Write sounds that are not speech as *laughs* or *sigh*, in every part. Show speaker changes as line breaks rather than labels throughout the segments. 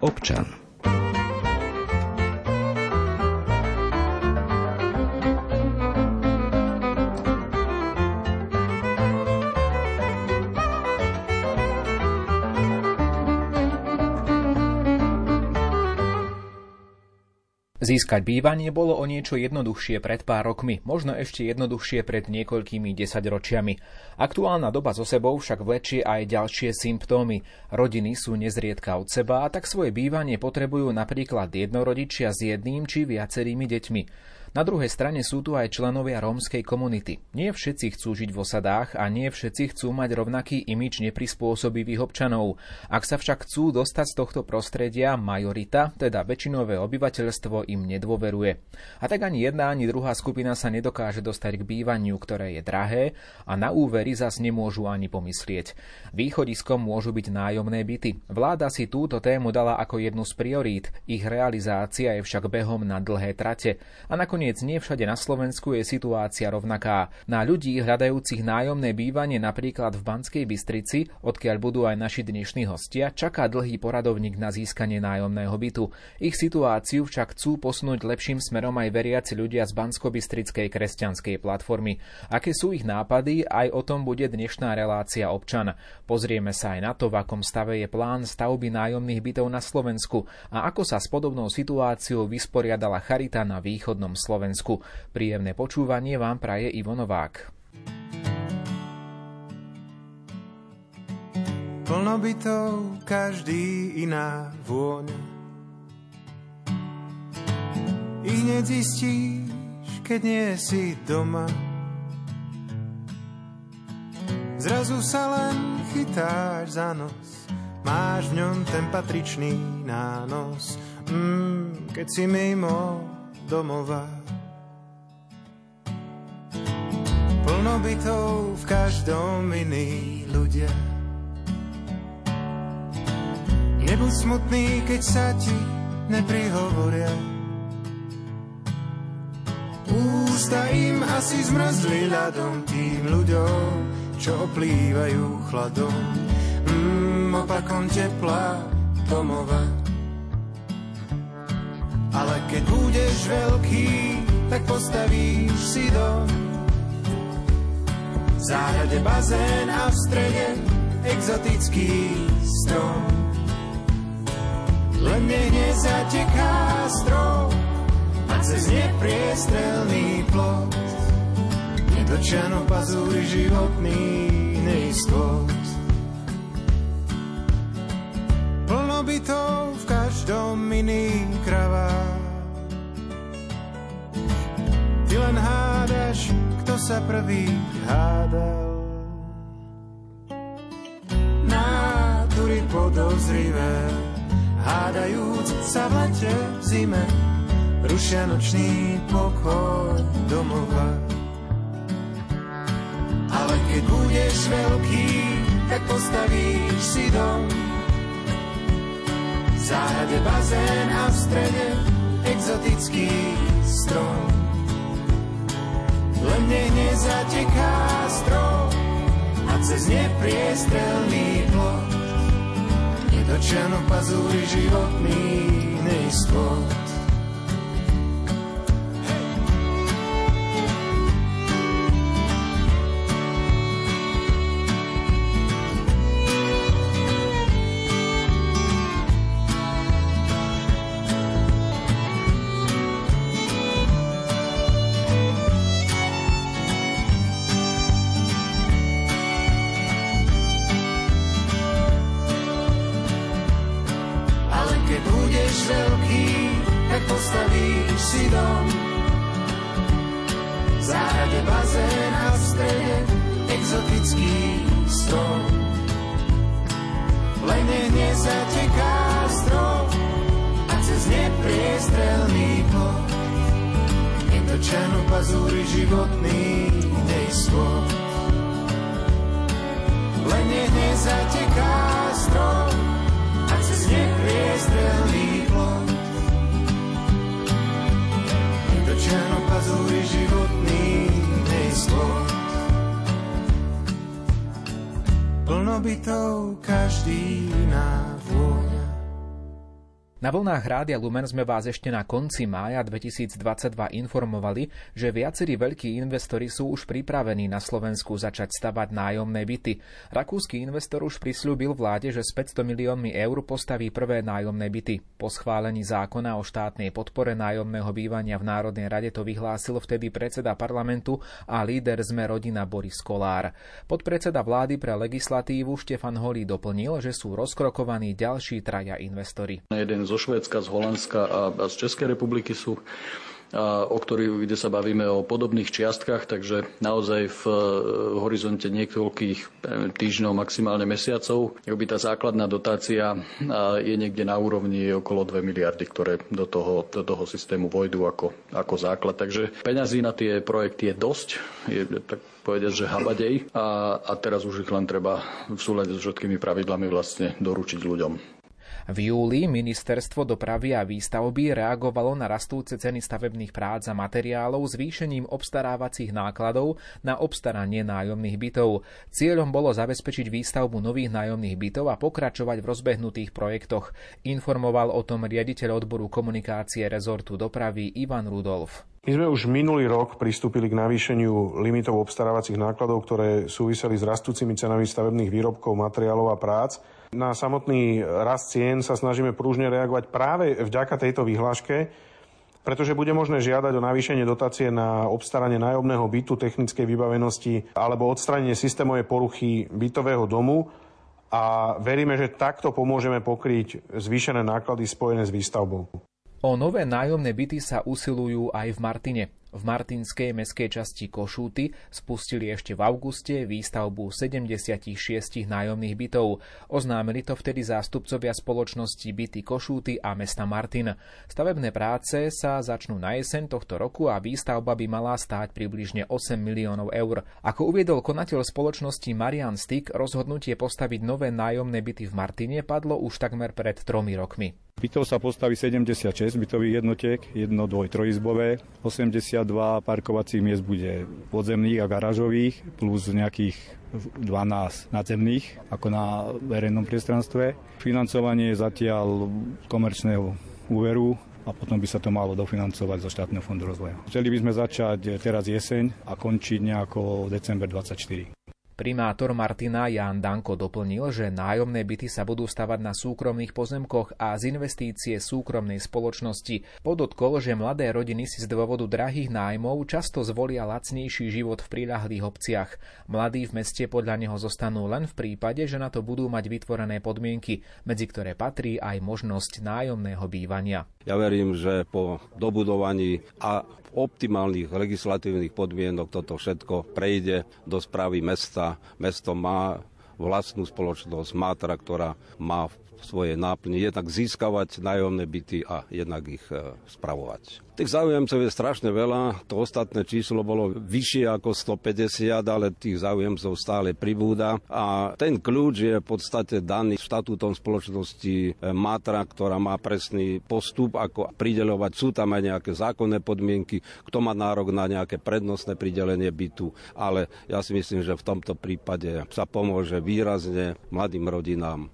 občan.
Získať bývanie bolo o niečo jednoduchšie pred pár rokmi, možno ešte jednoduchšie pred niekoľkými desaťročiami. Aktuálna doba so sebou však vlečie aj ďalšie symptómy. Rodiny sú nezriedka od seba a tak svoje bývanie potrebujú napríklad jednorodičia s jedným či viacerými deťmi. Na druhej strane sú tu aj členovia rómskej komunity. Nie všetci chcú žiť v osadách a nie všetci chcú mať rovnaký imič neprispôsobivých občanov. Ak sa však chcú dostať z tohto prostredia, majorita, teda väčšinové obyvateľstvo im nedôveruje. A tak ani jedna, ani druhá skupina sa nedokáže dostať k bývaniu, ktoré je drahé a na úvery zas nemôžu ani pomyslieť. Východiskom môžu byť nájomné byty. Vláda si túto tému dala ako jednu z priorít, ich realizácia je však behom na dlhé trate. A nakoniec Nakoniec nie všade na Slovensku je situácia rovnaká. Na ľudí hľadajúcich nájomné bývanie napríklad v Banskej Bystrici, odkiaľ budú aj naši dnešní hostia, čaká dlhý poradovník na získanie nájomného bytu. Ich situáciu však chcú posunúť lepším smerom aj veriaci ľudia z Bansko-Bystrickej kresťanskej platformy. Aké sú ich nápady, aj o tom bude dnešná relácia občan. Pozrieme sa aj na to, v akom stave je plán stavby nájomných bytov na Slovensku a ako sa s podobnou situáciou vysporiadala Charita na východnom Slovensku. Slovensku. Príjemné počúvanie vám praje Ivo Novák.
Plno bytov, každý iná vôňa. I hneď zistíš, keď nie si doma. Zrazu sa len chytáš za nos, máš v ňom ten patričný nános. Mm, keď si mimo domova. Plno bytov v každom iný ľudia. Nebuď smutný, keď sa ti neprihovoria. Ústa im asi zmrzli ľadom tým ľuďom, čo oplývajú chladom. Mm, opakom tepla domova. Ale keď budeš veľký, tak postavíš si dom v záhrade bazén a v strede exotický strom. Len mne nezateká strom a cez nepriestrelný plot nedočano pazúri životný neistot. Iný kravách Ty len hádaš, kto sa prvý hádal. Nátury podozrivé, hádajúc sa v lete v zime, rušia nočný pokoj domova. Ale keď budeš veľký, tak postavíš si dom. Záhrade bazén a v strede exotický strom. Len mne nezateká strom a cez nepriestrelný plot nedočano pazúri životný neistot. bytou každý náš dôr.
Na vlnách Rádia Lumen sme vás ešte na konci mája 2022 informovali, že viacerí veľkí investori sú už pripravení na Slovensku začať stavať nájomné byty. Rakúsky investor už prislúbil vláde, že s 500 miliónmi eur postaví prvé nájomné byty. Po schválení zákona o štátnej podpore nájomného bývania v Národnej rade to vyhlásil vtedy predseda parlamentu a líder sme rodina Boris Kolár. Podpredseda vlády pre legislatívu Štefan Holý doplnil, že sú rozkrokovaní ďalší traja investori.
Jeden zo Švédska, z Holandska a, a z Českej republiky sú a, o ktorých, kde sa bavíme o podobných čiastkách, takže naozaj v, v horizonte niekoľkých týždňov, maximálne mesiacov, by tá základná dotácia je niekde na úrovni okolo 2 miliardy, ktoré do toho, do toho systému vojdu ako, ako základ. Takže peňazí na tie projekty je dosť, je tak povedať, že habadej a, a teraz už ich len treba v súlade s všetkými pravidlami vlastne doručiť ľuďom.
V júli ministerstvo dopravy a výstavby reagovalo na rastúce ceny stavebných prác a materiálov zvýšením obstarávacích nákladov na obstaranie nájomných bytov. Cieľom bolo zabezpečiť výstavbu nových nájomných bytov a pokračovať v rozbehnutých projektoch. Informoval o tom riaditeľ odboru komunikácie rezortu dopravy Ivan Rudolf.
My sme už minulý rok pristúpili k navýšeniu limitov obstarávacích nákladov, ktoré súviseli s rastúcimi cenami stavebných výrobkov, materiálov a prác. Na samotný rast cien sa snažíme prúžne reagovať práve vďaka tejto vyhláške, pretože bude možné žiadať o navýšenie dotácie na obstaranie nájomného bytu, technickej vybavenosti alebo odstranenie systémovej poruchy bytového domu a veríme, že takto pomôžeme pokryť zvýšené náklady spojené s výstavbou.
O nové nájomné byty sa usilujú aj v Martine. V martinskej meskej časti Košúty spustili ešte v auguste výstavbu 76 nájomných bytov. Oznámili to vtedy zástupcovia spoločnosti Byty Košúty a mesta Martin. Stavebné práce sa začnú na jeseň tohto roku a výstavba by mala stáť približne 8 miliónov eur. Ako uviedol konateľ spoločnosti Marian Stick, rozhodnutie postaviť nové nájomné byty v Martine padlo už takmer pred tromi rokmi.
Bytov sa postaví 76 bytových jednotiek, jedno, dvoj, trojizbové, 82 parkovacích miest bude podzemných a garážových, plus nejakých 12 nadzemných, ako na verejnom priestranstve. Financovanie zatiaľ komerčného úveru, a potom by sa to malo dofinancovať zo štátneho fondu rozvoja. Chceli by sme začať teraz jeseň a končiť nejako december 24.
Primátor Martina Jan Danko doplnil, že nájomné byty sa budú stavať na súkromných pozemkoch a z investície súkromnej spoločnosti. Podotkol, že mladé rodiny si z dôvodu drahých nájmov často zvolia lacnejší život v príľahlých obciach. Mladí v meste podľa neho zostanú len v prípade, že na to budú mať vytvorené podmienky, medzi ktoré patrí aj možnosť nájomného bývania.
Ja verím, že po dobudovaní a optimálnych legislatívnych podmienok toto všetko prejde do správy mesta. Mesto má vlastnú spoločnosť Mátra, ktorá má svoje náplne jednak získavať nájomné byty a jednak ich e, spravovať. Tých záujemcov je strašne veľa, to ostatné číslo bolo vyššie ako 150, ale tých záujemcov stále pribúda a ten kľúč je v podstate daný štatútom spoločnosti e, Matra, ktorá má presný postup, ako prideľovať. Sú tam aj nejaké zákonné podmienky, kto má nárok na nejaké prednostné pridelenie bytu, ale ja si myslím, že v tomto prípade sa pomôže výrazne mladým rodinám.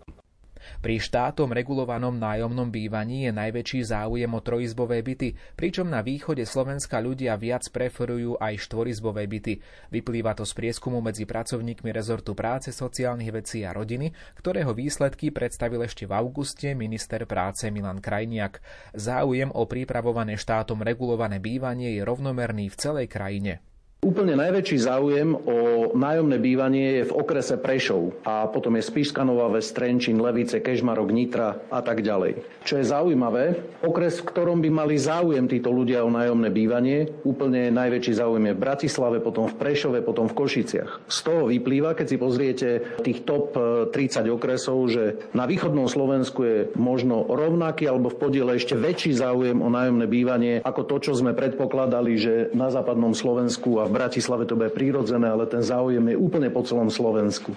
Pri štátom regulovanom nájomnom bývaní je najväčší záujem o trojizbové byty, pričom na východe Slovenska ľudia viac preferujú aj štvorizbové byty. Vyplýva to z prieskumu medzi pracovníkmi rezortu práce, sociálnych vecí a rodiny, ktorého výsledky predstavil ešte v auguste minister práce Milan Krajniak. Záujem o pripravované štátom regulované bývanie je rovnomerný v celej krajine.
Úplne najväčší záujem o nájomné bývanie je v okrese Prešov a potom je Spišská Nová Ves, Trenčín, Levice, Kežmarok, Nitra a tak ďalej. Čo je zaujímavé, okres, v ktorom by mali záujem títo ľudia o nájomné bývanie, úplne najväčší záujem je v Bratislave, potom v Prešove, potom v Košiciach. Z toho vyplýva, keď si pozriete tých top 30 e, okresov, že na východnom Slovensku je možno rovnaký alebo v podiele ešte väčší záujem o nájomné bývanie ako to, čo sme predpokladali, že na západnom Slovensku a v Bratislave to bude prírodzené, ale ten záujem je úplne po celom Slovensku.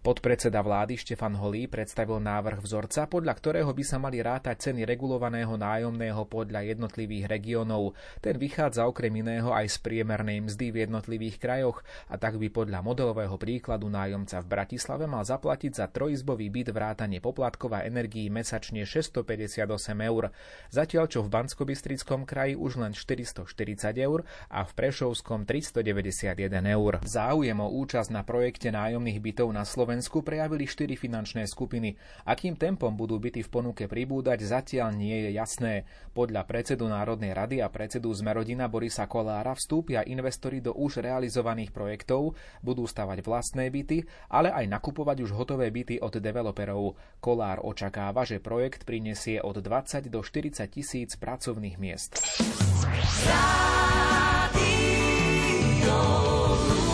Podpredseda vlády Štefan Holý predstavil návrh vzorca, podľa ktorého by sa mali rátať ceny regulovaného nájomného podľa jednotlivých regiónov. Ten vychádza okrem iného aj z priemernej mzdy v jednotlivých krajoch a tak by podľa modelového príkladu nájomca v Bratislave mal zaplatiť za trojizbový byt vrátanie poplatkov a energií mesačne 658 eur, zatiaľ čo v bansko kraji už len 440 eur a v Prešovskom 391 eur. Záujem o účasť na projekte nájomných bytov na Slovensku Slovensku prejavili štyri finančné skupiny. Akým tempom budú byty v ponuke pribúdať, zatiaľ nie je jasné. Podľa predsedu Národnej rady a predsedu Zmerodina Borisa Kolára vstúpia investori do už realizovaných projektov, budú stavať vlastné byty, ale aj nakupovať už hotové byty od developerov. Kolár očakáva, že projekt prinesie od 20 do 40 tisíc pracovných miest. Radio.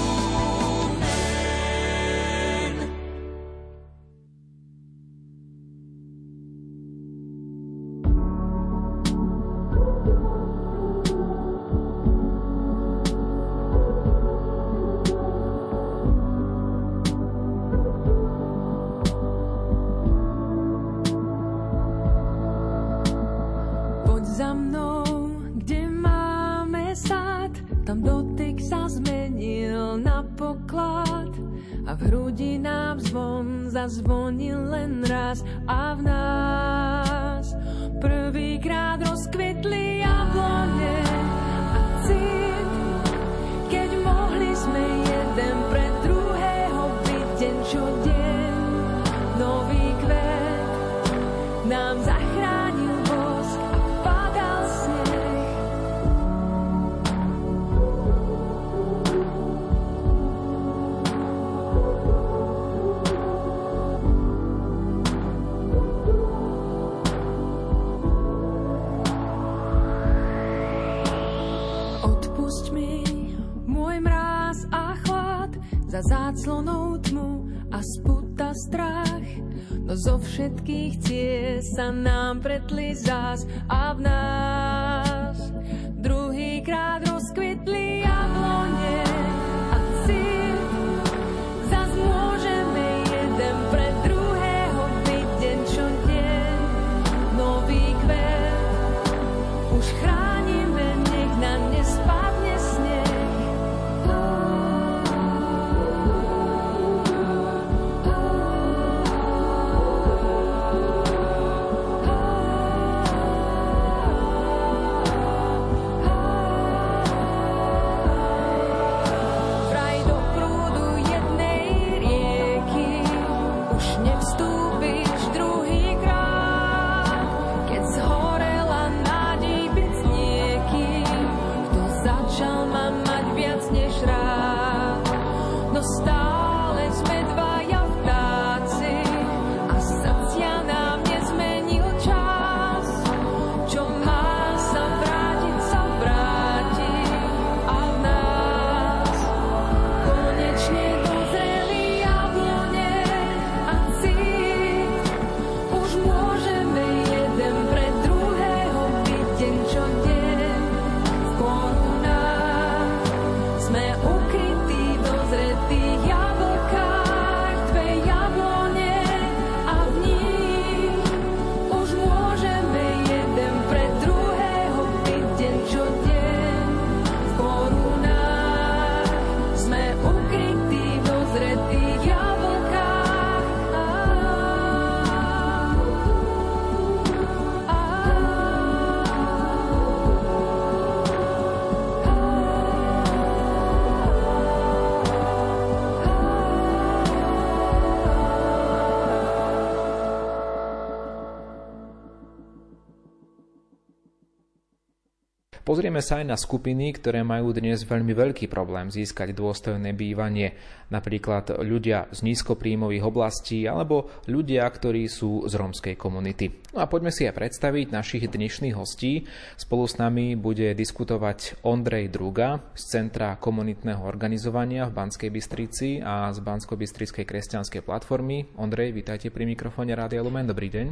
Pozrieme sa aj na skupiny, ktoré majú dnes veľmi veľký problém získať dôstojné bývanie, napríklad ľudia z nízkopríjmových oblastí alebo ľudia, ktorí sú z rómskej komunity. No a poďme si aj predstaviť našich dnešných hostí. Spolu s nami bude diskutovať Ondrej Druga z Centra komunitného organizovania v Banskej Bystrici a z Bansko-Bystrickej kresťanskej platformy. Ondrej, vítajte pri mikrofóne Rádia Lumen. Dobrý deň.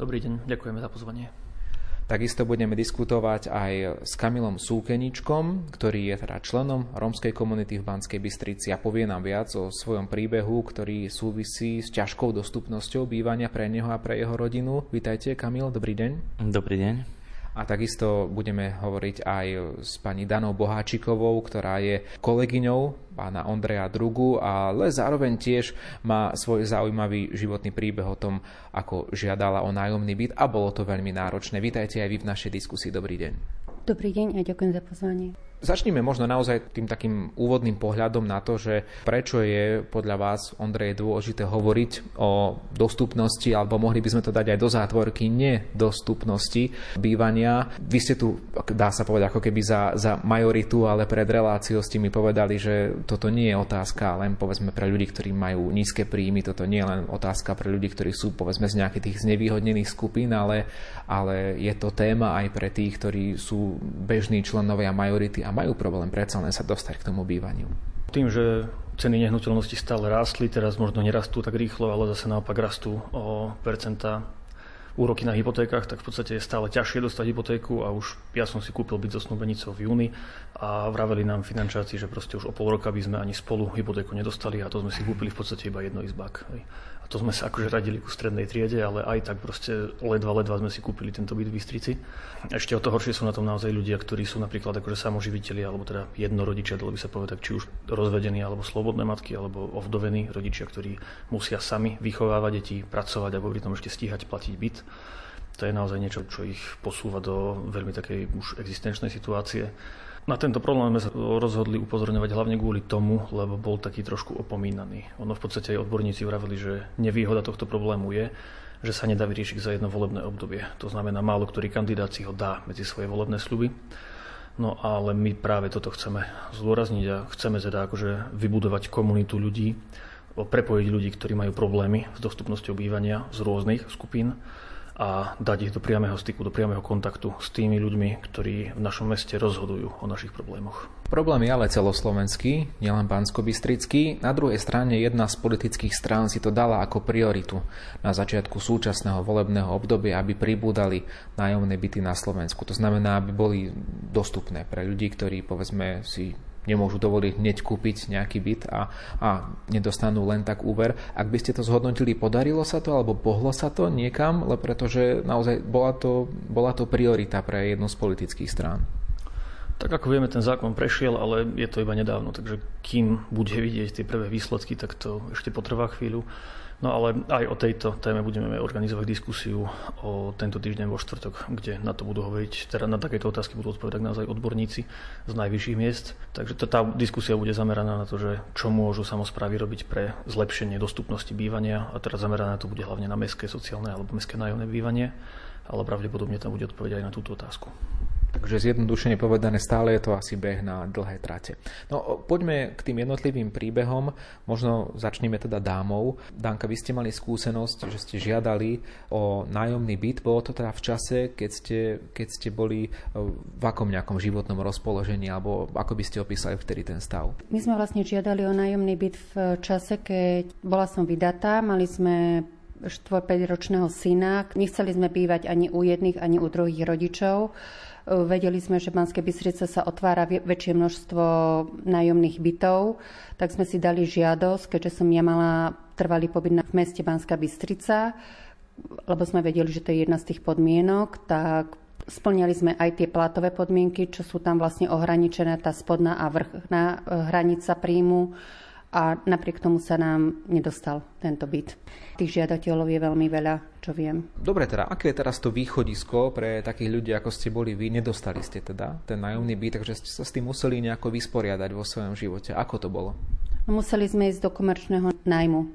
Dobrý deň, ďakujeme za pozvanie.
Takisto budeme diskutovať aj s Kamilom Súkeničkom, ktorý je teda členom rómskej komunity v Banskej Bystrici a povie nám viac o svojom príbehu, ktorý súvisí s ťažkou dostupnosťou bývania pre neho a pre jeho rodinu. Vítajte, Kamil, dobrý deň.
Dobrý deň.
A takisto budeme hovoriť aj s pani Danou Boháčikovou, ktorá je kolegyňou pána Ondreja Drugu, ale zároveň tiež má svoj zaujímavý životný príbeh o tom, ako žiadala o nájomný byt a bolo to veľmi náročné. Vítajte aj vy v našej diskusii. Dobrý deň.
Dobrý deň a ďakujem za pozvanie.
Začníme možno naozaj tým takým úvodným pohľadom na to, že prečo je podľa vás, Ondrej, dôležité hovoriť o dostupnosti, alebo mohli by sme to dať aj do zátvorky, nedostupnosti bývania. Vy ste tu, dá sa povedať, ako keby za, za majoritu, ale pred reláciou ste mi povedali, že toto nie je otázka len povedzme pre ľudí, ktorí majú nízke príjmy, toto nie je len otázka pre ľudí, ktorí sú povedzme z nejakých tých znevýhodnených skupín, ale, ale je to téma aj pre tých, ktorí sú bežní členovia majority a majú problém predsa len sa dostať k tomu bývaniu.
Tým, že ceny nehnuteľnosti stále rástli, teraz možno nerastú tak rýchlo, ale zase naopak rastú o percenta úroky na hypotékach, tak v podstate je stále ťažšie dostať hypotéku a už ja som si kúpil byť so snúbenicou v júni a vraveli nám finančáci, že proste už o pol roka by sme ani spolu hypotéku nedostali a to sme si kúpili v podstate iba jedno izbák. A to sme sa akože radili ku strednej triede, ale aj tak proste ledva, ledva sme si kúpili tento byt v Bystrici. Ešte o to horšie sú na tom naozaj ľudia, ktorí sú napríklad akože samoživiteľi, alebo teda jednorodičia, dalo by sa povedať, či už rozvedení, alebo slobodné matky, alebo ovdovení rodičia, ktorí musia sami vychovávať deti, pracovať a popri tom ešte stíhať platiť byt. To je naozaj niečo, čo ich posúva do veľmi takej už existenčnej situácie. Na tento problém sme sa rozhodli upozorňovať hlavne kvôli tomu, lebo bol taký trošku opomínaný. Ono v podstate aj odborníci vravili, že nevýhoda tohto problému je, že sa nedá vyriešiť za jedno volebné obdobie. To znamená, málo ktorý kandidát si ho dá medzi svoje volebné sluby. No ale my práve toto chceme zdôrazniť a chceme teda akože vybudovať komunitu ľudí, prepojiť ľudí, ktorí majú problémy s dostupnosťou bývania z rôznych skupín a dať ich do priamého styku, do priamého kontaktu s tými ľuďmi, ktorí v našom meste rozhodujú o našich problémoch.
Problém je ale celoslovenský, nielen pánsko Na druhej strane jedna z politických strán si to dala ako prioritu na začiatku súčasného volebného obdobia, aby pribúdali nájomné byty na Slovensku. To znamená, aby boli dostupné pre ľudí, ktorí povedzme si nemôžu dovoliť hneď kúpiť nejaký byt a, a nedostanú len tak úver. Ak by ste to zhodnotili, podarilo sa to alebo pohlo sa to niekam, lebo pretože naozaj bola to, bola to priorita pre jednu z politických strán.
Tak ako vieme, ten zákon prešiel, ale je to iba nedávno, takže kým bude vidieť tie prvé výsledky, tak to ešte potrvá chvíľu. No ale aj o tejto téme budeme organizovať diskusiu o tento týždeň vo štvrtok, kde na to budú hovoriť, teda na takéto otázky budú odpovedať naozaj odborníci z najvyšších miest. Takže tá diskusia bude zameraná na to, že čo môžu samozprávy robiť pre zlepšenie dostupnosti bývania a teraz zameraná to bude hlavne na mestské sociálne alebo mestské nájomné bývanie, ale pravdepodobne tam bude odpovedať aj na túto otázku.
Takže zjednodušene povedané, stále je to asi beh na dlhé trate. No poďme k tým jednotlivým príbehom. Možno začneme teda dámou. Danka, vy ste mali skúsenosť, že ste žiadali o nájomný byt. Bolo to teda v čase, keď ste, keď ste boli e, v akom nejakom životnom rozpoložení, alebo ako by ste opísali vtedy ten stav?
My sme vlastne žiadali o nájomný byt v čase, keď bola som vydatá. Mali sme 4-5 ročného syna. Nechceli sme bývať ani u jedných, ani u druhých rodičov. Vedeli sme, že v Banskej Bystrice sa otvára väčšie množstvo nájomných bytov, tak sme si dali žiadosť, keďže som ja mala trvalý pobyt v meste Banská Bystrica, lebo sme vedeli, že to je jedna z tých podmienok, tak Splňali sme aj tie platové podmienky, čo sú tam vlastne ohraničené, tá spodná a vrchná hranica príjmu a napriek tomu sa nám nedostal tento byt. Tých žiadateľov je veľmi veľa, čo viem.
Dobre, teda aké je teraz to východisko pre takých ľudí, ako ste boli vy? Nedostali ste teda ten nájomný byt, takže ste sa s tým museli nejako vysporiadať vo svojom živote. Ako to bolo?
No, museli sme ísť do komerčného nájmu,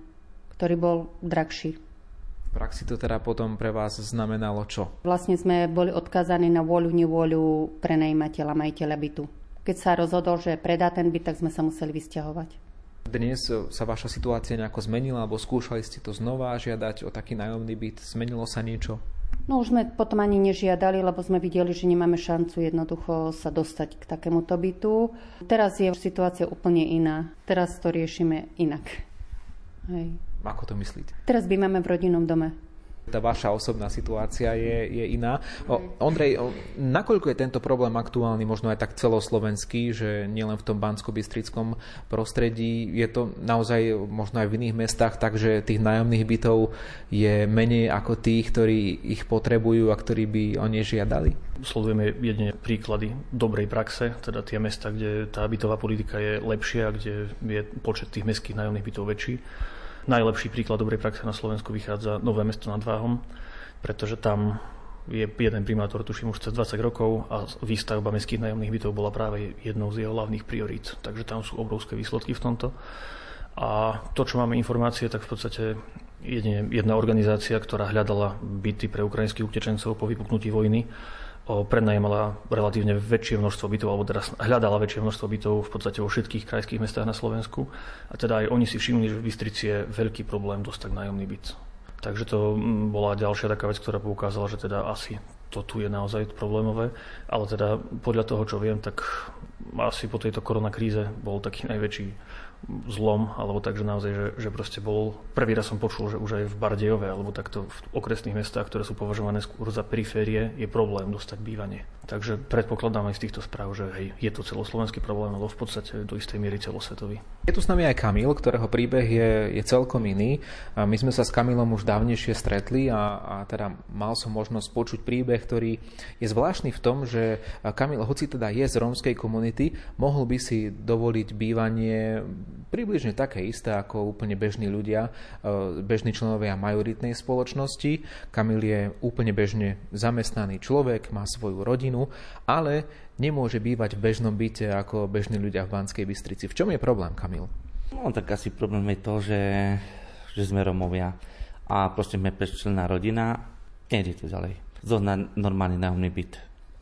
ktorý bol drahší.
V praxi to teda potom pre vás znamenalo čo?
Vlastne sme boli odkazaní na voľu, nevôľu prenajímateľa, majiteľa bytu. Keď sa rozhodol, že predá ten byt, tak sme sa museli vysťahovať.
Dnes sa vaša situácia nejako zmenila, alebo skúšali ste to znova žiadať o taký nájomný byt? Zmenilo sa niečo?
No už sme potom ani nežiadali, lebo sme videli, že nemáme šancu jednoducho sa dostať k takémuto bytu. Teraz je situácia úplne iná. Teraz to riešime inak.
Hej. Ako to myslíte?
Teraz bývame v rodinnom dome.
Tá vaša osobná situácia je, je iná. O, Ondrej, o, nakoľko je tento problém aktuálny, možno aj tak celoslovenský, že nielen v tom bansko-bystrickom prostredí, je to naozaj možno aj v iných mestách, takže tých nájomných bytov je menej ako tých, ktorí ich potrebujú a ktorí by o ne žiadali?
Sledujeme jedne príklady dobrej praxe, teda tie mesta, kde tá bytová politika je lepšia, kde je počet tých mestských nájomných bytov väčší Najlepší príklad dobrej praxe na Slovensku vychádza Nové mesto nad Váhom, pretože tam je jeden primátor, tuším už cez 20 rokov a výstavba mestských nájomných bytov bola práve jednou z jeho hlavných priorít. Takže tam sú obrovské výsledky v tomto. A to, čo máme informácie, tak v podstate jedine jedna organizácia, ktorá hľadala byty pre ukrajinských utečencov po vypuknutí vojny, prenajímala relatívne väčšie množstvo bytov, alebo teraz hľadala väčšie množstvo bytov v podstate vo všetkých krajských mestách na Slovensku. A teda aj oni si všimli, že v Bystrici je veľký problém dostať nájomný byt. Takže to mm, bola ďalšia taká vec, ktorá poukázala, že teda asi to tu je naozaj problémové. Ale teda podľa toho, čo viem, tak asi po tejto koronakríze bol taký najväčší zlom, alebo tak, že naozaj, že, že proste bol, prvý raz som počul, že už aj v Bardejove, alebo takto v okresných mestách, ktoré sú považované skôr za periférie, je problém dostať bývanie. Takže predpokladám aj z týchto správ, že hej, je to celoslovenský problém, ale v podstate do istej miery celosvetový.
Je tu s nami aj Kamil, ktorého príbeh je, je celkom iný. My sme sa s Kamilom už dávnejšie stretli a, a teda mal som možnosť počuť príbeh, ktorý je zvláštny v tom, že Kamil, hoci teda je z rómskej komunity, mohol by si dovoliť bývanie približne také isté ako úplne bežní ľudia, e, bežní členovia majoritnej spoločnosti. Kamil je úplne bežne zamestnaný človek, má svoju rodinu, ale nemôže bývať v bežnom byte ako bežní ľudia v Banskej Bystrici. V čom je problém, Kamil?
No tak asi problém je to, že, že sme Romovia a proste sme pečlená rodina, nejde to ďalej. Zohnať normálny nájomný byt.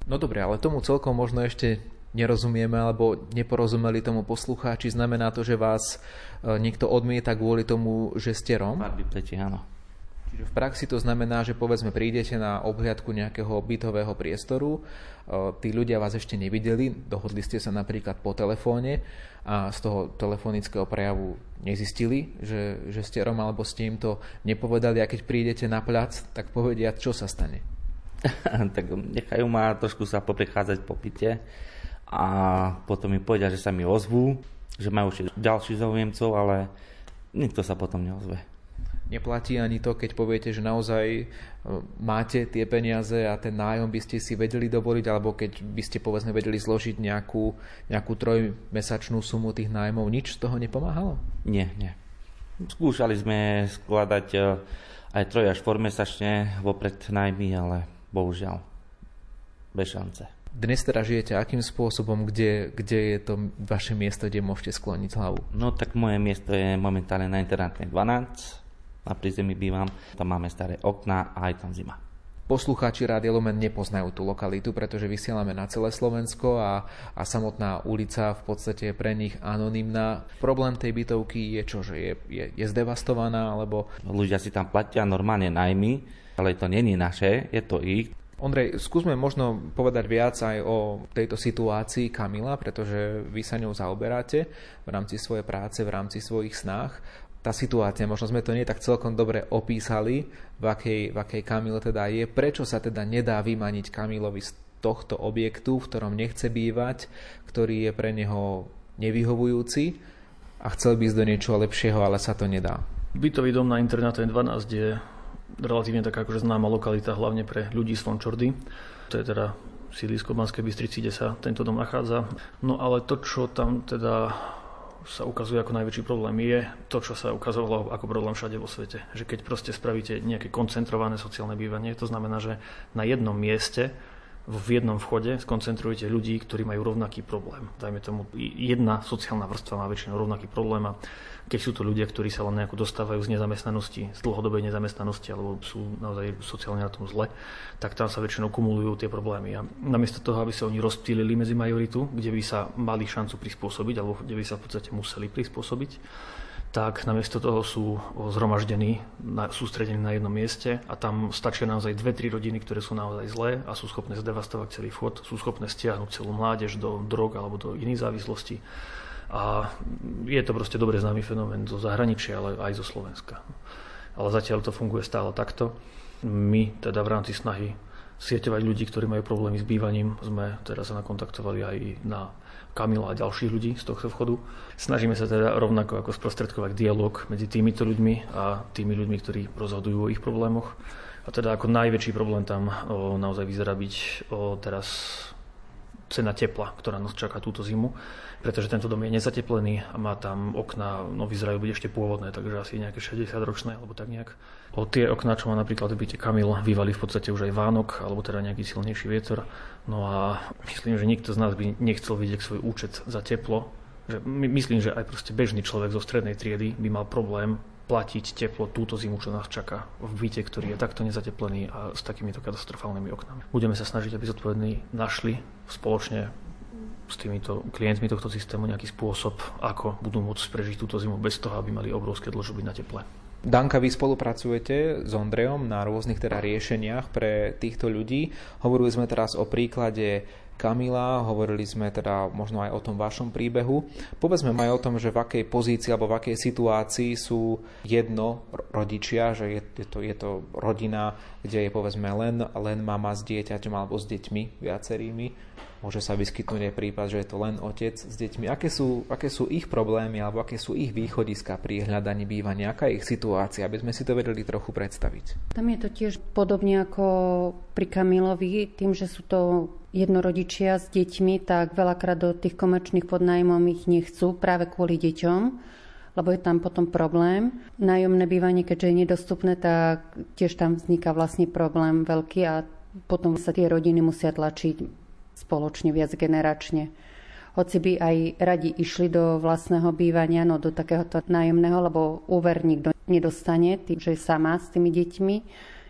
No dobre, ale tomu celkom možno ešte nerozumieme alebo neporozumeli tomu poslucháči, znamená to, že vás e, niekto odmieta kvôli tomu, že ste Rom?
Pleti, áno.
Čiže v praxi to znamená, že povedzme prídete na obhliadku nejakého bytového priestoru, e, tí ľudia vás ešte nevideli, dohodli ste sa napríklad po telefóne a z toho telefonického prejavu nezistili, že, že ste Rom alebo ste im to nepovedali a keď prídete na plac, tak povedia, čo sa stane. *laughs*
tak nechajú ma trošku sa poprechádzať po pite a potom mi povedia, že sa mi ozvú, že majú ešte ďalších zaujemcov, ale nikto sa potom neozve.
Neplatí ani to, keď poviete, že naozaj e, máte tie peniaze a ten nájom by ste si vedeli dovoliť, alebo keď by ste povedzme vedeli zložiť nejakú, nejakú trojmesačnú sumu tých nájmov, nič z toho nepomáhalo?
Nie, nie. Skúšali sme skladať e, aj troj až mesačne vopred nájmy, ale bohužiaľ bez šance.
Dnes teda žijete akým spôsobom, kde, kde je to vaše miesto, kde môžete skloniť hlavu?
No tak moje miesto je momentálne na internátnej 12, na prízemí bývam, tam máme staré okná a aj tam zima.
Poslucháči Rádia Lumen nepoznajú tú lokalitu, pretože vysielame na celé Slovensko a, a samotná ulica v podstate je pre nich anonymná. Problém tej bytovky je čo, že je, je, je zdevastovaná, alebo...
Ľudia si tam platia normálne najmy, ale to není naše, je to ich.
Ondrej, skúsme možno povedať viac aj o tejto situácii Kamila, pretože vy sa ňou zaoberáte v rámci svojej práce, v rámci svojich snách. Tá situácia, možno sme to nie tak celkom dobre opísali, v akej, v akej Kamil teda je. Prečo sa teda nedá vymaniť Kamilovi z tohto objektu, v ktorom nechce bývať, ktorý je pre neho nevyhovujúci a chcel by ísť do niečoho lepšieho, ale sa to nedá.
Bytový dom na internáte 12 je relatívne taká akože známa lokalita, hlavne pre ľudí z Fončordy. To je teda sídlisko Banskej Bystrici, kde sa tento dom nachádza. No ale to, čo tam teda sa ukazuje ako najväčší problém je to, čo sa ukazovalo ako problém všade vo svete. Že keď proste spravíte nejaké koncentrované sociálne bývanie, to znamená, že na jednom mieste v jednom vchode skoncentrujete ľudí, ktorí majú rovnaký problém. Dajme tomu, jedna sociálna vrstva má väčšinou rovnaký problém a keď sú to ľudia, ktorí sa len nejako dostávajú z nezamestnanosti, z dlhodobej nezamestnanosti alebo sú naozaj sociálne na tom zle, tak tam sa väčšinou kumulujú tie problémy. A namiesto toho, aby sa oni rozptýlili medzi majoritu, kde by sa mali šancu prispôsobiť alebo kde by sa v podstate museli prispôsobiť, tak namiesto toho sú zhromaždení, sústredení na jednom mieste a tam stačia naozaj dve, tri rodiny, ktoré sú naozaj zlé a sú schopné zdevastovať celý vchod, sú schopné stiahnuť celú mládež do drog alebo do iných závislostí. A je to proste dobre známy fenomén zo zahraničia, ale aj zo Slovenska. Ale zatiaľ to funguje stále takto. My teda v rámci snahy sieťovať ľudí, ktorí majú problémy s bývaním, sme teraz sa nakontaktovali aj na Kamila a ďalších ľudí z tohto vchodu. Snažíme sa teda rovnako ako sprostredkovať dialog medzi týmito ľuďmi a tými ľuďmi, ktorí rozhodujú o ich problémoch. A teda ako najväčší problém tam o, naozaj vyzerá byť o, teraz cena tepla, ktorá nás čaká túto zimu, pretože tento dom je nezateplený a má tam okna, no vyzerajú byť ešte pôvodné, takže asi nejaké 60 ročné alebo tak nejak. O tie okná, čo má napríklad byte Kamil, vyvali v podstate už aj Vánok, alebo teda nejaký silnejší vietor No a myslím, že nikto z nás by nechcel vidieť svoj účet za teplo. Že my, myslím, že aj proste bežný človek zo strednej triedy by mal problém platiť teplo túto zimu, čo nás čaká v byte, ktorý je takto nezateplený a s takýmito katastrofálnymi oknami. Budeme sa snažiť, aby zodpovední našli spoločne s týmito klientmi tohto systému nejaký spôsob, ako budú môcť prežiť túto zimu bez toho, aby mali obrovské dlžoby na teple.
Danka, vy spolupracujete s Ondrejom na rôznych teda riešeniach pre týchto ľudí. Hovorili sme teraz o príklade Kamila, hovorili sme teda možno aj o tom vašom príbehu. Povedzme aj o tom, že v akej pozícii alebo v akej situácii sú jedno rodičia, že je, je, to, je to rodina, kde je povedzme len, len mama s dieťaťom alebo s deťmi viacerými Môže sa vyskytnúť aj prípad, že je to len otec s deťmi. Aké sú, aké sú ich problémy alebo aké sú ich východiska pri hľadaní bývania? Aká je ich situácia, aby sme si to vedeli trochu predstaviť?
Tam je to tiež podobne ako pri Kamilovi, tým, že sú to jednorodičia s deťmi, tak veľakrát do tých komerčných podnájmov ich nechcú práve kvôli deťom lebo je tam potom problém. Nájomné bývanie, keďže je nedostupné, tak tiež tam vzniká vlastne problém veľký a potom sa tie rodiny musia tlačiť spoločne, viac generačne. Hoci by aj radi išli do vlastného bývania, no do takéhoto nájomného, lebo úver nikto nedostane, tým, že sama s tými deťmi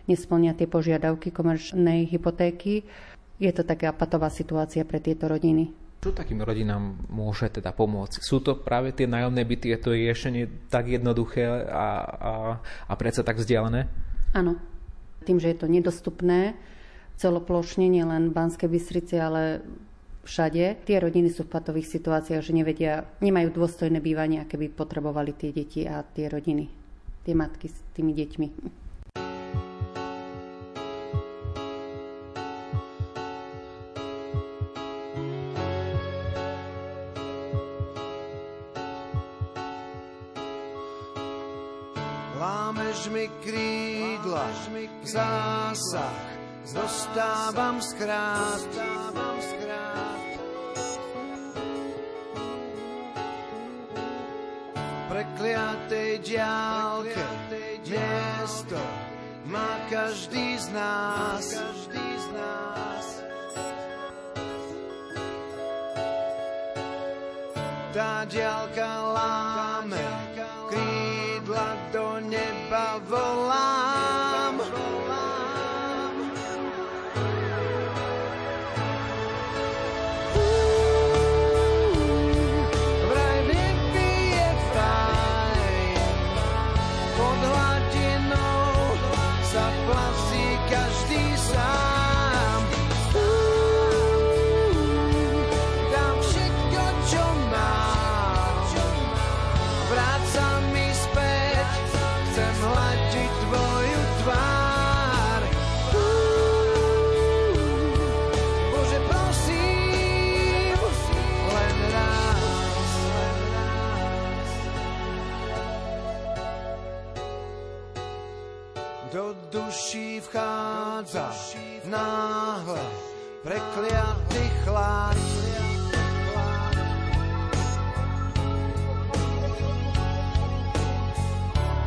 nesplnia tie požiadavky komerčnej hypotéky. Je to taká patová situácia pre tieto rodiny.
Čo takým rodinám môže teda pomôcť? Sú to práve tie nájomné byty, je to riešenie tak jednoduché a, a, a predsa tak vzdialené?
Áno. Tým, že je to nedostupné, celoplošne, nielen v Banskej Bystrici, ale všade. Tie rodiny sú v patových situáciách, že nevedia, nemajú dôstojné bývanie, aké by potrebovali tie deti a tie rodiny, tie matky s tými deťmi.
Lámeš mi krídla, zásah dostávam zkrát. Prekliatej diálke miesto má každý z nás. Tá diálka láme, krídla do neba volám. Náhle prekliatý chlad.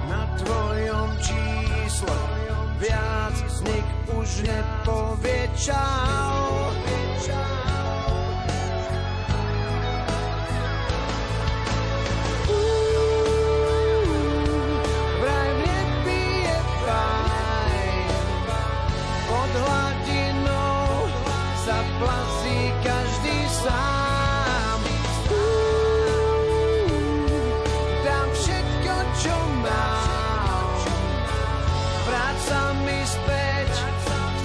Na tvojom čísle viac nik už nepovie čau.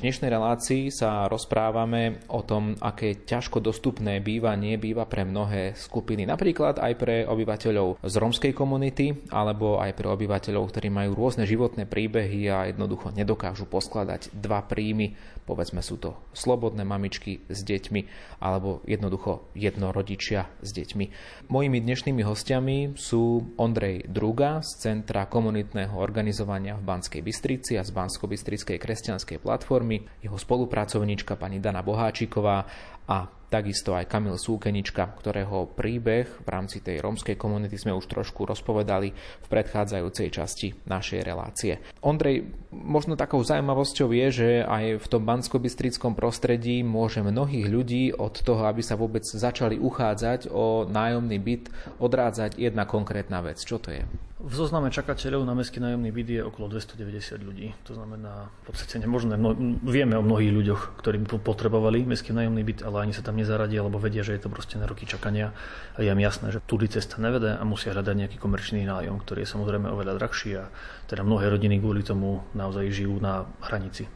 dnešnej relácii sa rozprávame o tom, aké ťažko dostupné bývanie býva pre mnohé skupiny. Napríklad aj pre obyvateľov z rómskej komunity, alebo aj pre obyvateľov, ktorí majú rôzne životné príbehy a jednoducho nedokážu poskladať dva príjmy. Povedzme sú to slobodné mamičky s deťmi, alebo jednoducho jednorodičia s deťmi. Mojimi dnešnými hostiami sú Ondrej Druga z Centra komunitného organizovania v Banskej Bystrici a z Bansko-Bystrickej kresťanskej platformy, jeho spolupracovníčka pani Dana Boháčiková a takisto aj Kamil Súkenička, ktorého príbeh v rámci tej rómskej komunity sme už trošku rozpovedali v predchádzajúcej časti našej relácie. Ondrej, možno takou zaujímavosťou je, že aj v tom bansko prostredí môže mnohých ľudí od toho, aby sa vôbec začali uchádzať o nájomný byt, odrádzať jedna konkrétna vec. Čo to je?
V zozname čakateľov na mestský nájomný byt je okolo 290 ľudí. To znamená, v podstate nemožné. Mno, vieme o mnohých ľuďoch, ktorí potrebovali mestský nájomný byt, ale ani sa tam nezaradia, lebo vedia, že je to proste na roky čakania. A je im jasné, že tudy cesta nevede a musia hľadať nejaký komerčný nájom, ktorý je samozrejme oveľa drahší a teda mnohé rodiny kvôli tomu naozaj žijú na hranici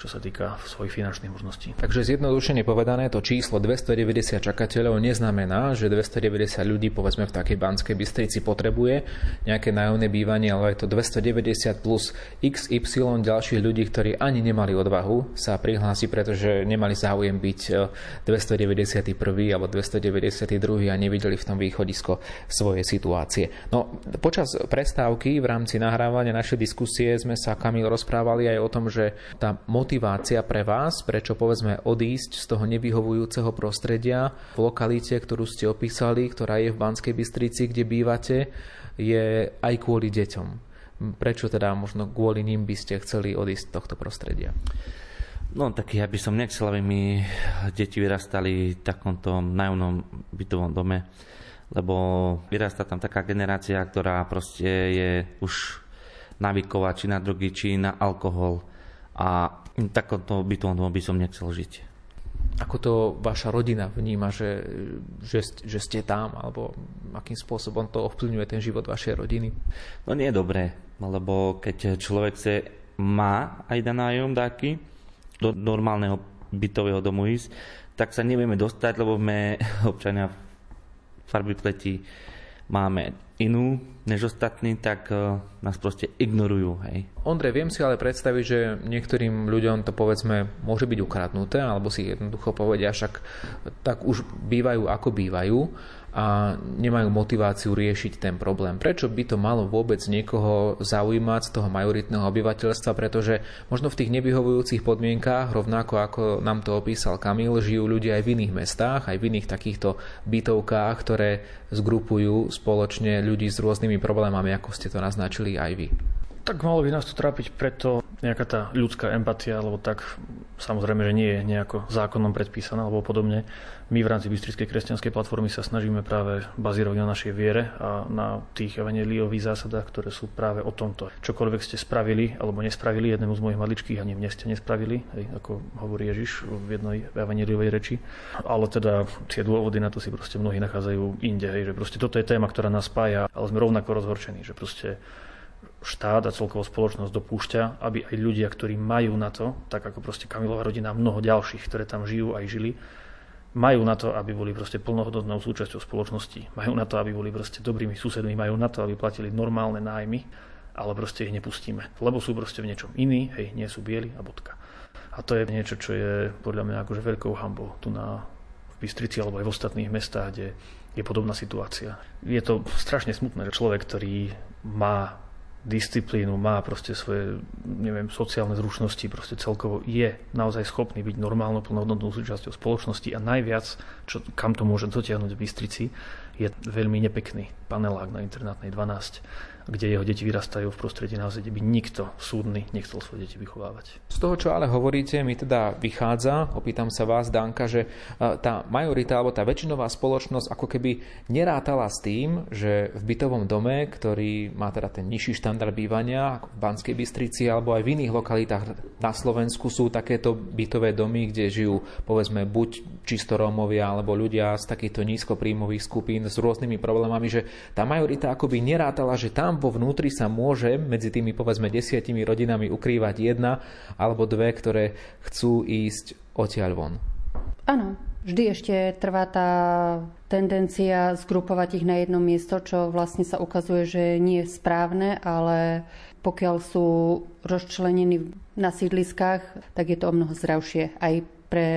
čo sa týka svojich finančných možností.
Takže zjednodušene povedané, to číslo 290 čakateľov neznamená, že 290 ľudí povedzme v takej Banskej Bystrici potrebuje nejaké nájomné bývanie, ale je to 290 plus XY ďalších ľudí, ktorí ani nemali odvahu sa prihlásiť, pretože nemali záujem byť 291. E, alebo 292. a nevideli v tom východisko svojej situácie. No, počas prestávky v rámci nahrávania našej diskusie sme sa Kamil rozprávali aj o tom, že tá motivácia pre vás, prečo povedzme odísť z toho nevyhovujúceho prostredia v lokalite, ktorú ste opísali, ktorá je v Banskej Bystrici, kde bývate, je aj kvôli deťom. Prečo teda možno kvôli ním by ste chceli odísť z tohto prostredia?
No tak ja by som nechcel, aby mi deti vyrastali v takomto nájomnom bytovom dome, lebo vyrastá tam taká generácia, ktorá proste je už naviková či na drogy, či na alkohol. A takomto bytovom by som nechcel žiť.
Ako to vaša rodina vníma, že, že, že ste tam, alebo akým spôsobom to ovplyvňuje ten život vašej rodiny?
No nie je dobré, lebo keď človek chce, má aj nájom dáky, do normálneho bytového domu ísť, tak sa nevieme dostať, lebo sme *laughs* občania farby pleti máme inú než ostatní, tak uh, nás proste ignorujú. Hej.
Ondrej, viem si ale predstaviť, že niektorým ľuďom to povedzme môže byť ukradnuté, alebo si jednoducho povedia, však tak už bývajú ako bývajú a nemajú motiváciu riešiť ten problém. Prečo by to malo vôbec niekoho zaujímať z toho majoritného obyvateľstva, pretože možno v tých nevyhovujúcich podmienkách, rovnako ako nám to opísal Kamil, žijú ľudia aj v iných mestách, aj v iných takýchto bytovkách, ktoré zgrupujú spoločne ľudí s rôznymi problémami, ako ste to naznačili aj vy.
Tak malo by nás to trápiť preto nejaká tá ľudská empatia, alebo tak samozrejme, že nie je nejako zákonom predpísaná alebo podobne. My v rámci Bystrickej kresťanskej platformy sa snažíme práve bazírovať na našej viere a na tých evaneliových zásadách, ktoré sú práve o tomto. Čokoľvek ste spravili alebo nespravili, jednému z mojich maličkých ani mne ste nespravili, hej, ako hovorí Ježiš v jednej evaneliovej reči. Ale teda tie dôvody na to si proste mnohí nachádzajú inde, hej, že proste toto je téma, ktorá nás spája, ale sme rovnako rozhorčení, že proste štát a celkovo spoločnosť dopúšťa, aby aj ľudia, ktorí majú na to, tak ako proste Kamilová rodina, mnoho ďalších, ktoré tam žijú aj žili, majú na to, aby boli proste plnohodnotnou súčasťou spoločnosti, majú na to, aby boli proste dobrými susedmi, majú na to, aby platili normálne nájmy, ale proste ich nepustíme, lebo sú proste v niečom iní, hej, nie sú bieli a bodka. A to je niečo, čo je podľa mňa akože veľkou hambou tu na v Bystrici alebo aj v ostatných mestách, kde je podobná situácia. Je to strašne smutné, že človek, ktorý má disciplínu, má proste svoje, neviem, sociálne zručnosti, proste celkovo je naozaj schopný byť normálnou plnohodnotnou súčasťou spoločnosti a najviac, čo, kam to môže dotiahnuť v Bystrici, je veľmi nepekný panelák na internátnej 12 kde jeho deti vyrastajú v prostredí naozaj, kde by nikto súdny nechcel svoje deti vychovávať.
Z toho, čo ale hovoríte, mi teda vychádza, opýtam sa vás, Danka, že tá majorita alebo tá väčšinová spoločnosť ako keby nerátala s tým, že v bytovom dome, ktorý má teda ten nižší štandard bývania, ako v Banskej Bystrici alebo aj v iných lokalitách na Slovensku sú takéto bytové domy, kde žijú povedzme buď čisto Rómovia alebo ľudia z takýchto nízkopríjmových skupín s rôznymi problémami, že tá majorita akoby nerátala, že tam vo vnútri sa môže medzi tými povedzme desiatimi rodinami ukrývať jedna alebo dve, ktoré chcú ísť odtiaľ von.
Áno, vždy ešte trvá tá tendencia zgrupovať ich na jedno miesto, čo vlastne sa ukazuje, že nie je správne, ale pokiaľ sú rozčlenení na sídliskách, tak je to o mnoho zdravšie aj pre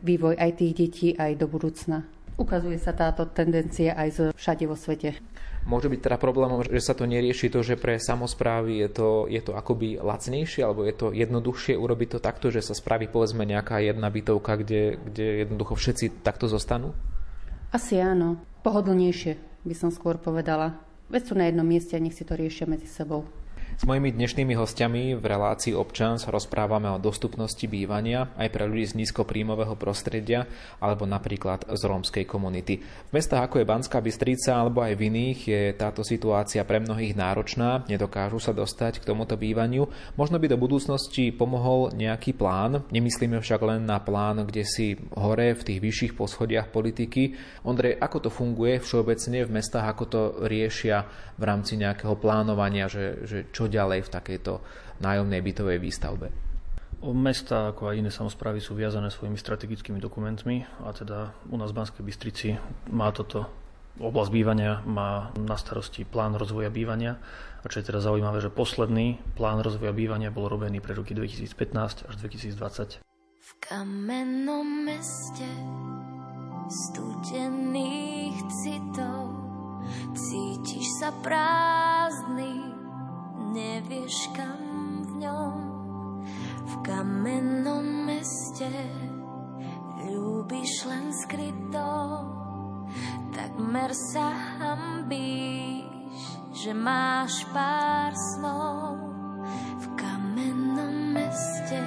vývoj aj tých detí, aj do budúcna. Ukazuje sa táto tendencia aj všade vo svete.
Môže byť teda problémom, že sa to nerieši to, že pre samozprávy je to, je to akoby lacnejšie, alebo je to jednoduchšie urobiť to takto, že sa spraví povedzme nejaká jedna bytovka, kde, kde jednoducho všetci takto zostanú?
Asi áno. Pohodlnejšie by som skôr povedala. Veď sú na jednom mieste a nech si to riešia medzi sebou.
S mojimi dnešnými hostiami v relácii občan sa rozprávame o dostupnosti bývania aj pre ľudí z nízkopríjmového prostredia alebo napríklad z rómskej komunity. V mestách ako je Banská Bystrica alebo aj v iných je táto situácia pre mnohých náročná, nedokážu sa dostať k tomuto bývaniu. Možno by do budúcnosti pomohol nejaký plán, nemyslíme však len na plán, kde si hore v tých vyšších poschodiach politiky. Ondrej, ako to funguje všeobecne v mestách, ako to riešia v rámci nejakého plánovania, že, že čo ďalej v takejto nájomnej bytovej výstavbe?
Mesta ako aj iné samozprávy sú viazané svojimi strategickými dokumentmi a teda u nás v Banskej Bystrici má toto oblasť bývania má na starosti plán rozvoja bývania a čo je teda zaujímavé, že posledný plán rozvoja bývania bol robený pre roky 2015 až 2020.
V kamennom meste studených citov cítiš sa prázdny nevieš kam v ňom, v kamennom meste ľúbiš len skryto, takmer sa hambíš, že máš pár snov. V kamennom meste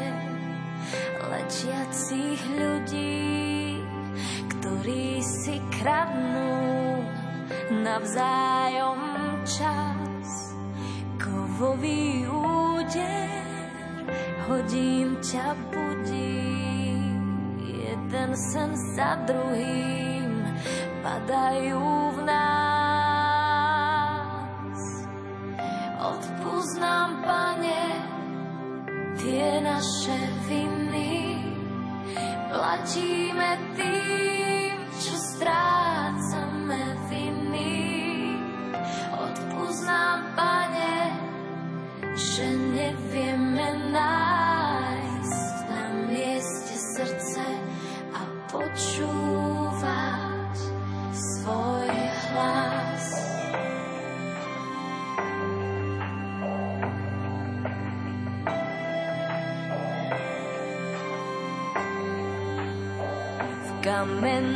lečiacich ľudí, ktorí si kradnú navzájom čas kovový úder, hodím ťa budí. Jeden sen za druhým padajú v nás. Odpúsť nám, Pane, tie naše viny, platíme tým, V kamennom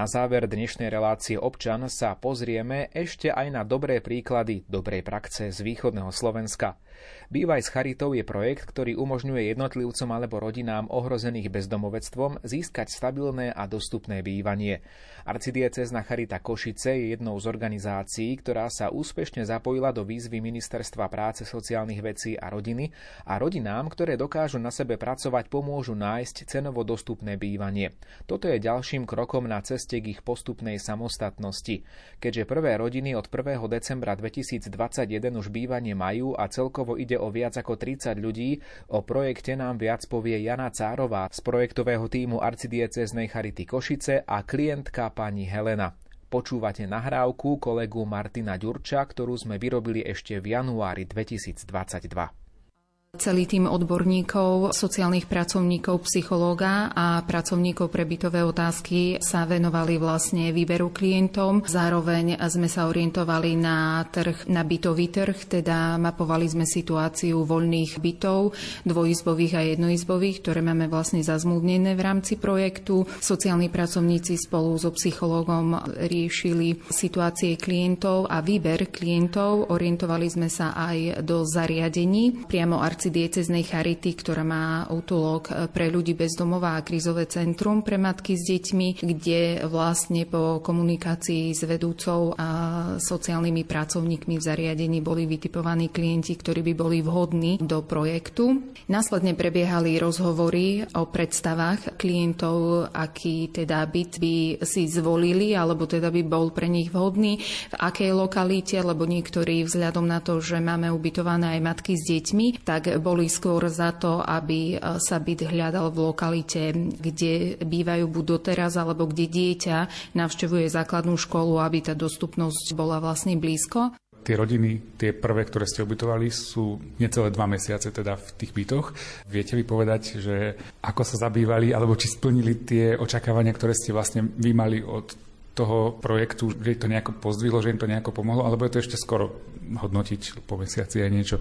Na záver dnešnej relácie občan sa pozrieme ešte aj na dobré príklady dobrej praxe z východného Slovenska. Bývaj s charitou je projekt, ktorý umožňuje jednotlivcom alebo rodinám ohrozených bezdomovectvom získať stabilné a dostupné bývanie. Arcidiecezna Charita Košice je jednou z organizácií, ktorá sa úspešne zapojila do výzvy Ministerstva práce, sociálnych vecí a rodiny a rodinám, ktoré dokážu na sebe pracovať, pomôžu nájsť cenovo dostupné bývanie. Toto je ďalším krokom na ceste k ich postupnej samostatnosti. Keďže prvé rodiny od 1. decembra 2021 už bývanie majú a celkovo ide o viac ako 30 ľudí. O projekte nám viac povie Jana Cárová z projektového týmu arcidieceznej Charity Košice a klientka pani Helena. Počúvate nahrávku kolegu Martina Ďurča, ktorú sme vyrobili ešte v januári 2022.
Celý tým odborníkov, sociálnych pracovníkov, psychológa a pracovníkov pre bytové otázky sa venovali vlastne výberu klientom. Zároveň sme sa orientovali na trh, na bytový trh, teda mapovali sme situáciu voľných bytov, dvojizbových a jednoizbových, ktoré máme vlastne zazmluvnené v rámci projektu. Sociálni pracovníci spolu so psychológom riešili situácie klientov a výber klientov. Orientovali sme sa aj do zariadení, priamo arcidieceznej Charity, ktorá má útulok pre ľudí bez domova a krízové centrum pre matky s deťmi, kde vlastne po komunikácii s vedúcou a sociálnymi pracovníkmi v zariadení boli vytipovaní klienti, ktorí by boli vhodní do projektu. Následne prebiehali rozhovory o predstavách klientov, aký teda byt by si zvolili, alebo teda by bol pre nich vhodný, v akej lokalite, lebo niektorí vzhľadom na to, že máme ubytované aj matky s deťmi, tak boli skôr za to, aby e, sa byt hľadal v lokalite, kde bývajú buď doteraz, alebo kde dieťa navštevuje základnú školu, aby tá dostupnosť bola vlastne blízko.
Tie rodiny, tie prvé, ktoré ste ubytovali, sú necelé dva mesiace teda v tých bytoch. Viete vy povedať, že ako sa zabývali, alebo či splnili tie očakávania, ktoré ste vlastne vy mali od toho projektu, že to nejako pozdvihlo, že im to nejako pomohlo, alebo je to ešte skoro hodnotiť po mesiaci aj niečo?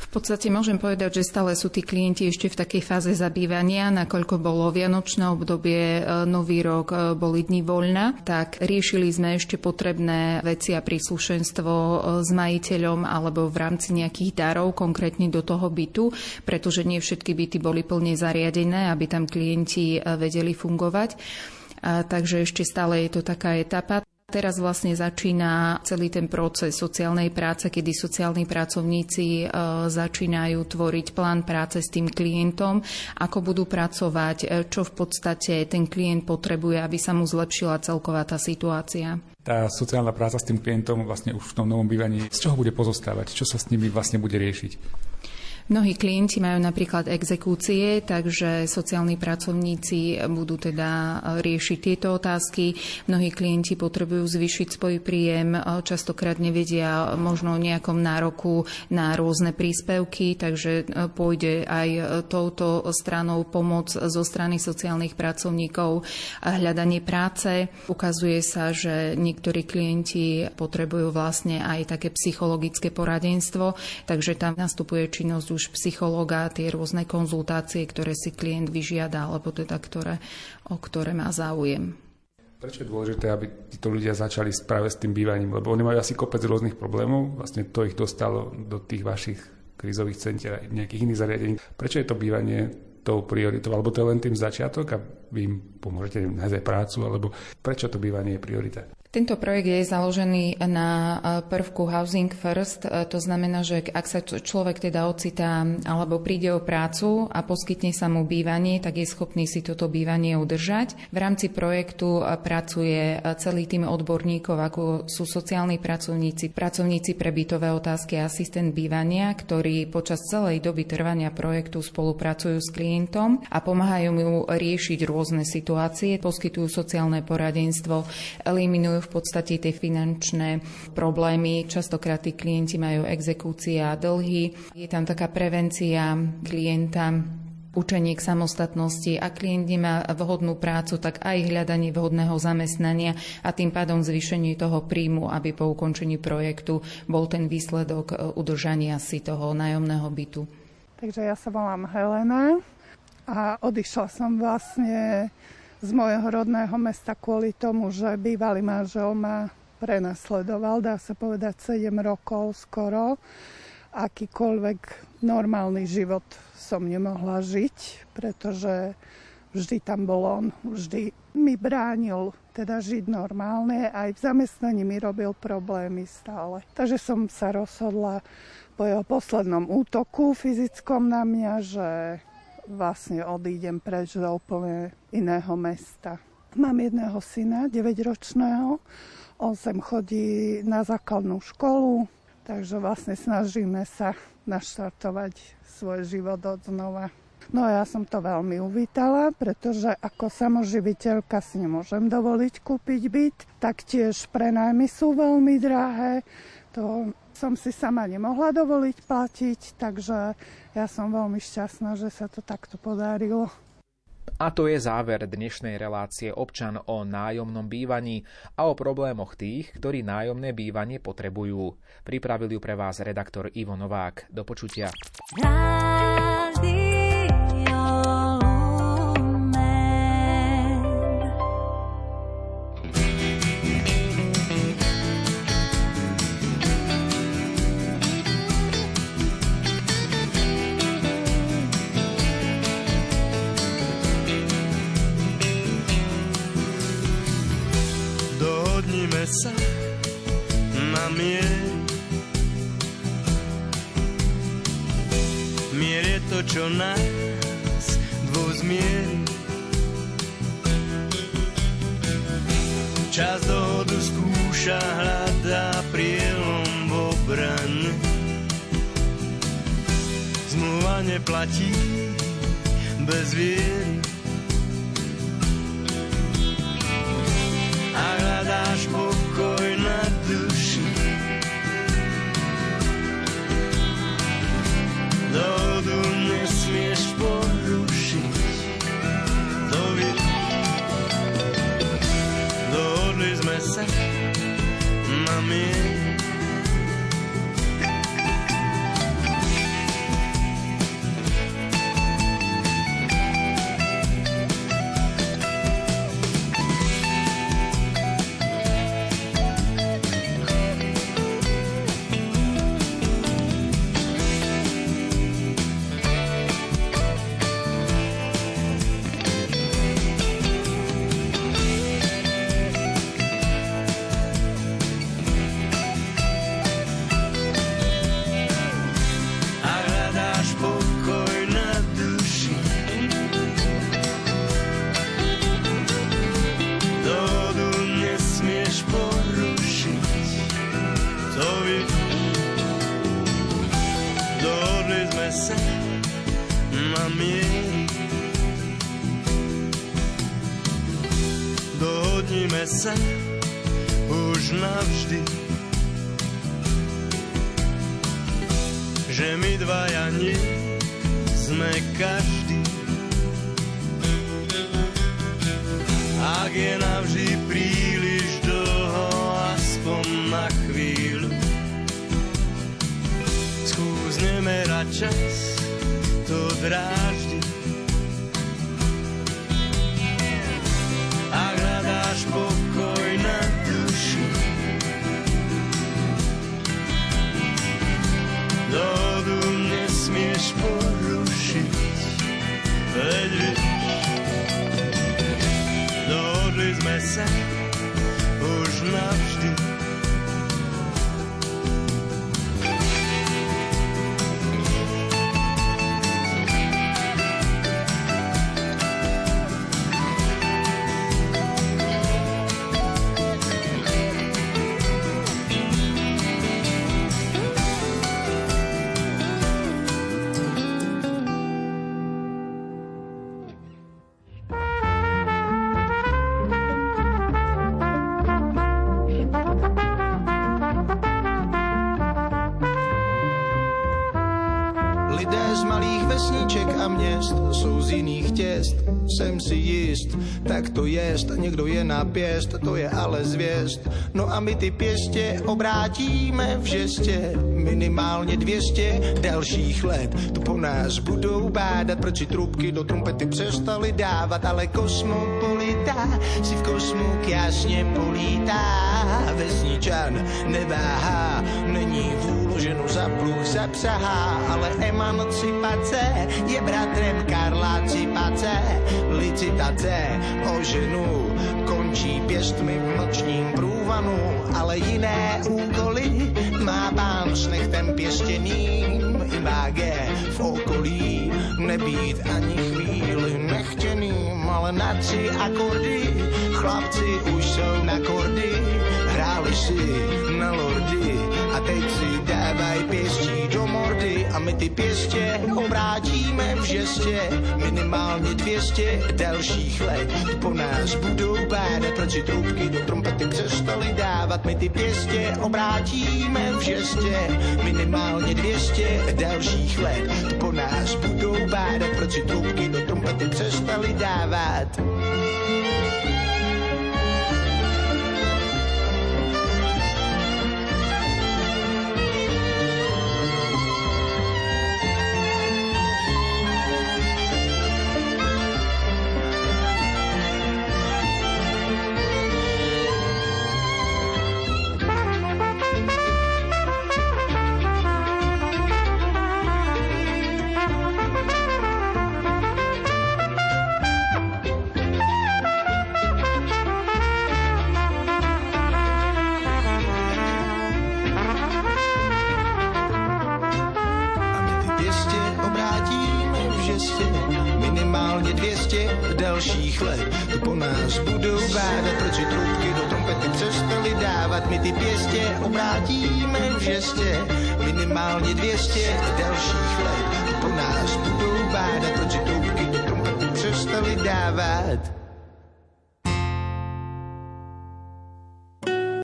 V podstate môžem povedať, že stále sú tí klienti ešte v takej fáze zabývania, nakoľko bolo vianočné obdobie, e, nový rok, e, boli dni voľna, tak riešili sme ešte potrebné veci a príslušenstvo e, s majiteľom alebo v rámci nejakých darov konkrétne do toho bytu, pretože nie všetky byty boli plne zariadené, aby tam klienti vedeli fungovať. A takže ešte stále je to taká etapa. Teraz vlastne začína celý ten proces sociálnej práce, kedy sociálni pracovníci e, začínajú tvoriť plán práce s tým klientom, ako budú pracovať, e, čo v podstate ten klient potrebuje, aby sa mu zlepšila celková tá situácia.
Tá sociálna práca s tým klientom vlastne už v tom novom bývaní, z čoho bude pozostávať? Čo sa s nimi vlastne bude riešiť?
Mnohí klienti majú napríklad exekúcie, takže sociálni pracovníci budú teda riešiť tieto otázky. Mnohí klienti potrebujú zvýšiť svoj príjem, častokrát nevedia možno o nejakom nároku na rôzne príspevky, takže pôjde aj touto stranou pomoc zo strany sociálnych pracovníkov a hľadanie práce. Ukazuje sa, že niektorí klienti potrebujú vlastne aj také psychologické poradenstvo, takže tam nastupuje činnosť už už psychológa, tie rôzne konzultácie, ktoré si klient vyžiada, alebo teda ktoré, o ktoré má záujem.
Prečo je dôležité, aby títo ľudia začali práve s tým bývaním? Lebo oni majú asi kopec rôznych problémov, vlastne to ich dostalo do tých vašich krízových centier a nejakých iných zariadení. Prečo je to bývanie tou prioritou, alebo to je len tým začiatok a vy im pomôžete nájsť prácu, alebo prečo to bývanie je priorita?
Tento projekt je založený na e, prvku Housing First. E, to znamená, že ak sa človek teda ocitá alebo príde o prácu a poskytne sa mu bývanie, tak je schopný si toto bývanie udržať. V rámci projektu e, pracuje celý tým odborníkov, ako sú sociálni pracovníci, pracovníci pre bytové otázky a asistent bývania, ktorí počas celej doby trvania projektu spolupracujú s klientom a pomáhajú mu riešiť rôzne situácie, poskytujú sociálne poradenstvo, eliminujú v podstate tie finančné problémy. Častokrát tí klienti majú exekúcie a dlhy. Je tam taká prevencia klienta učenie k samostatnosti a klient nemá vhodnú prácu, tak aj hľadanie vhodného zamestnania a tým pádom zvýšenie toho príjmu, aby po ukončení projektu bol ten výsledok udržania si toho nájomného bytu.
Takže ja sa volám Helena a odišla som vlastne z môjho rodného mesta kvôli tomu, že bývalý manžel ma prenasledoval, dá sa povedať 7 rokov skoro. Akýkoľvek normálny život som nemohla žiť, pretože vždy tam bol on, vždy mi bránil teda žiť normálne, aj v zamestnaní mi robil problémy stále. Takže som sa rozhodla po jeho poslednom útoku fyzickom na mňa, že vlastne odídem preč do úplne iného mesta. Mám jedného syna, 9-ročného, on sem chodí na základnú školu, takže vlastne snažíme sa naštartovať svoj život od znova. No ja som to veľmi uvítala, pretože ako samoživiteľka si nemôžem dovoliť kúpiť byt. Taktiež prenajmy sú veľmi drahé. To som si sama nemohla dovoliť platiť, takže ja som veľmi šťastná, že sa to takto podarilo.
A to je záver dnešnej relácie občan o nájomnom bývaní a o problémoch tých, ktorí nájomné bývanie potrebujú. Pripravil ju pre vás redaktor Ivo Novák. Do počutia. Rádio.
Jsem tak to jest, někdo je na pěst, to je ale zvěst. No a my ty pěstě obrátíme v žestě, minimálně 200 dalších let. To po nás budou bádat, proč si trubky do trumpety přestali dávat, ale kosmopolit leta si v kosmu jasně polítá. Vesničan neváhá, není vůl ženu za pluh zapsahá, ale emancipace je bratrem Karla Cipace. Licitace o ženu končí pěstmi v nočním průvanu, ale jiné úkoly má pán s nechtem pěstěným i máge v okolí nebýt ani chvíli nechtěným, ale na tři akordy chlapci už jsou na kordy, si na lordy a teď si dávaj pěstí do mordy a my ty pěstě obrátíme v žestě. Minimálně 200 dalších let po nás budou bádat, proč trubky do trompety přestali dávat. My ty pěstě obrátíme v žestě. Minimálně 200 dalších let po nás budou bádat, proč trubky do trompety přestali dávat obrátíme v žestě minimálně 200 dalších let po nás budou bádat, proč si trubky do přestali dávat.